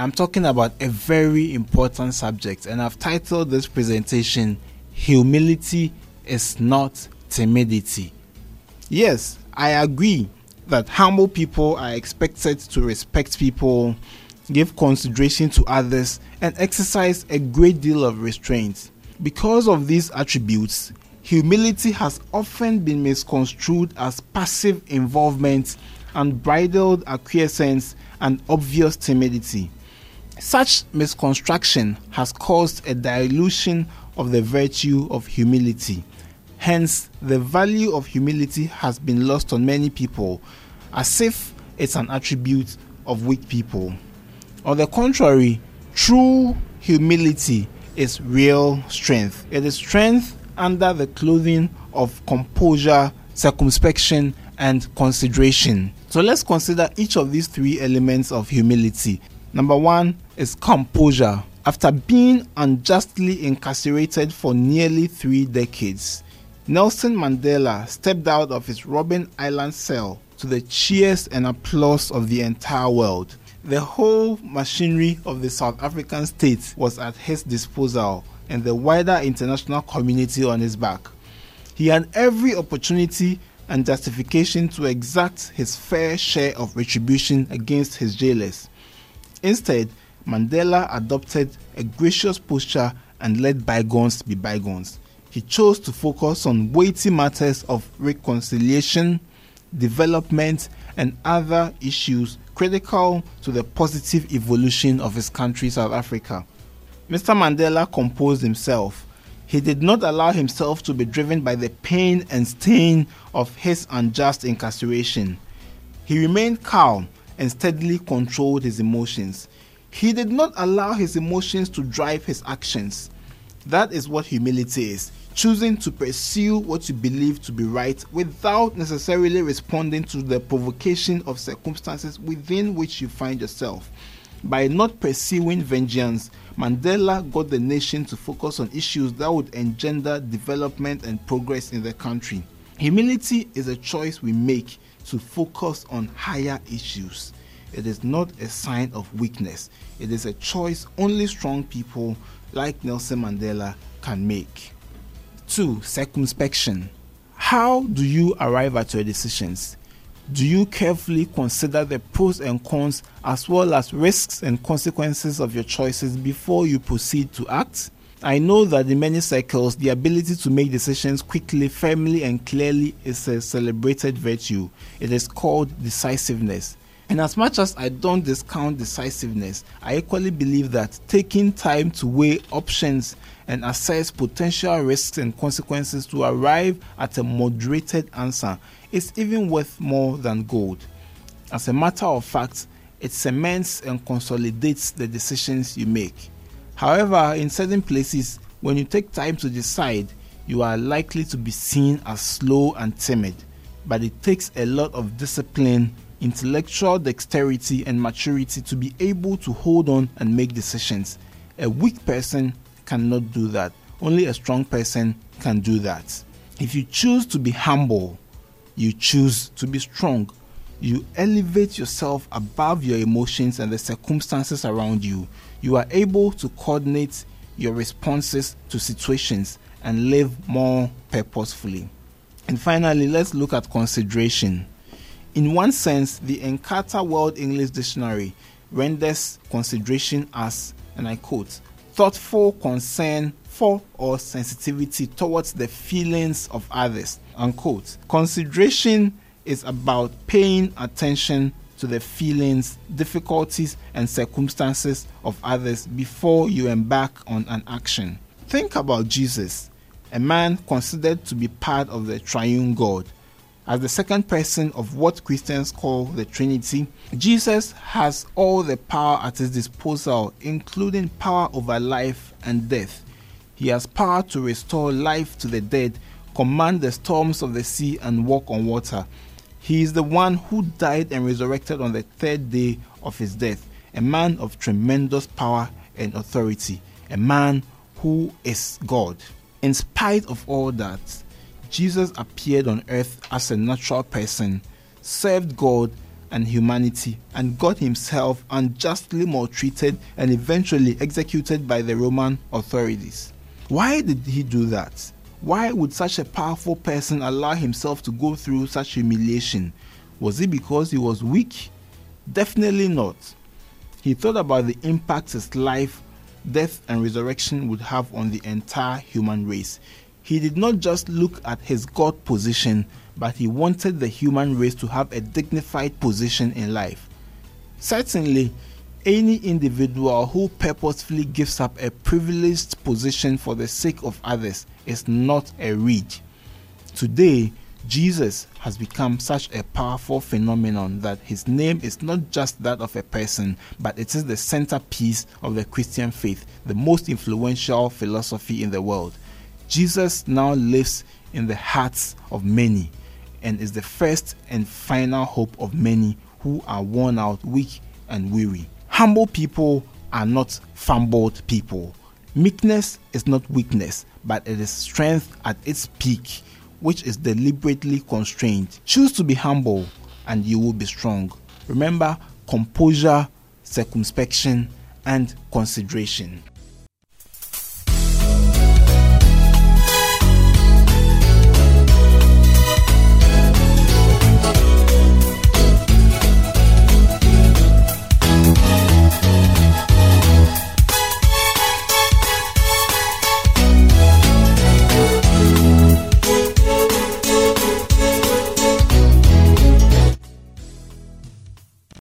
I'm talking about a very important subject, and I've titled this presentation Humility is Not Timidity. Yes, I agree that humble people are expected to respect people, give consideration to others, and exercise a great deal of restraint. Because of these attributes, humility has often been misconstrued as passive involvement, unbridled acquiescence, and obvious timidity. Such misconstruction has caused a dilution of the virtue of humility. Hence, the value of humility has been lost on many people, as if it's an attribute of weak people. On the contrary, true humility is real strength. It is strength under the clothing of composure, circumspection, and consideration. So let's consider each of these three elements of humility Number one is composure. After being unjustly incarcerated for nearly three decades, Nelson Mandela stepped out of his Robben Island cell to the cheers and applause of the entire world. The whole machinery of the South African state was at his disposal and the wider international community on his back. He had every opportunity and justification to exact his fair share of retribution against his jailers. Instead, Mandela adopted a gracious posture and let bygones be bygones. He chose to focus on weighty matters of reconciliation, development, and other issues critical to the positive evolution of his country, South Africa. Mr. Mandela composed himself. He did not allow himself to be driven by the pain and stain of his unjust incarceration. He remained calm and steadily controlled his emotions. He did not allow his emotions to drive his actions. That is what humility is choosing to pursue what you believe to be right without necessarily responding to the provocation of circumstances within which you find yourself. By not pursuing vengeance, Mandela got the nation to focus on issues that would engender development and progress in the country. Humility is a choice we make to focus on higher issues. It is not a sign of weakness, it is a choice only strong people like Nelson Mandela can make. 2. Circumspection. How do you arrive at your decisions? Do you carefully consider the pros and cons as well as risks and consequences of your choices before you proceed to act? I know that in many circles, the ability to make decisions quickly, firmly, and clearly is a celebrated virtue. It is called decisiveness. And as much as I don't discount decisiveness, I equally believe that taking time to weigh options and assess potential risks and consequences to arrive at a moderated answer is even worth more than gold. As a matter of fact, it cements and consolidates the decisions you make. However, in certain places, when you take time to decide, you are likely to be seen as slow and timid. But it takes a lot of discipline, intellectual dexterity, and maturity to be able to hold on and make decisions. A weak person cannot do that. Only a strong person can do that. If you choose to be humble, you choose to be strong. You elevate yourself above your emotions and the circumstances around you you are able to coordinate your responses to situations and live more purposefully. And finally, let's look at consideration. In one sense, the Encarta World English Dictionary renders consideration as, and I quote, thoughtful concern for or sensitivity towards the feelings of others, unquote. Consideration is about paying attention to the feelings, difficulties, and circumstances of others before you embark on an action. Think about Jesus, a man considered to be part of the triune God. As the second person of what Christians call the Trinity, Jesus has all the power at his disposal, including power over life and death. He has power to restore life to the dead, command the storms of the sea, and walk on water. He is the one who died and resurrected on the third day of his death, a man of tremendous power and authority, a man who is God. In spite of all that, Jesus appeared on earth as a natural person, served God and humanity, and got himself unjustly maltreated and eventually executed by the Roman authorities. Why did he do that? Why would such a powerful person allow himself to go through such humiliation? Was it because he was weak? Definitely not. He thought about the impact his life, death, and resurrection would have on the entire human race. He did not just look at his God position, but he wanted the human race to have a dignified position in life. Certainly, any individual who purposefully gives up a privileged position for the sake of others is not a reed. Today, Jesus has become such a powerful phenomenon that his name is not just that of a person, but it is the centerpiece of the Christian faith, the most influential philosophy in the world. Jesus now lives in the hearts of many and is the first and final hope of many who are worn out, weak, and weary. Humble people are not fumbled people. Meekness is not weakness, but it is strength at its peak, which is deliberately constrained. Choose to be humble, and you will be strong. Remember composure, circumspection, and consideration.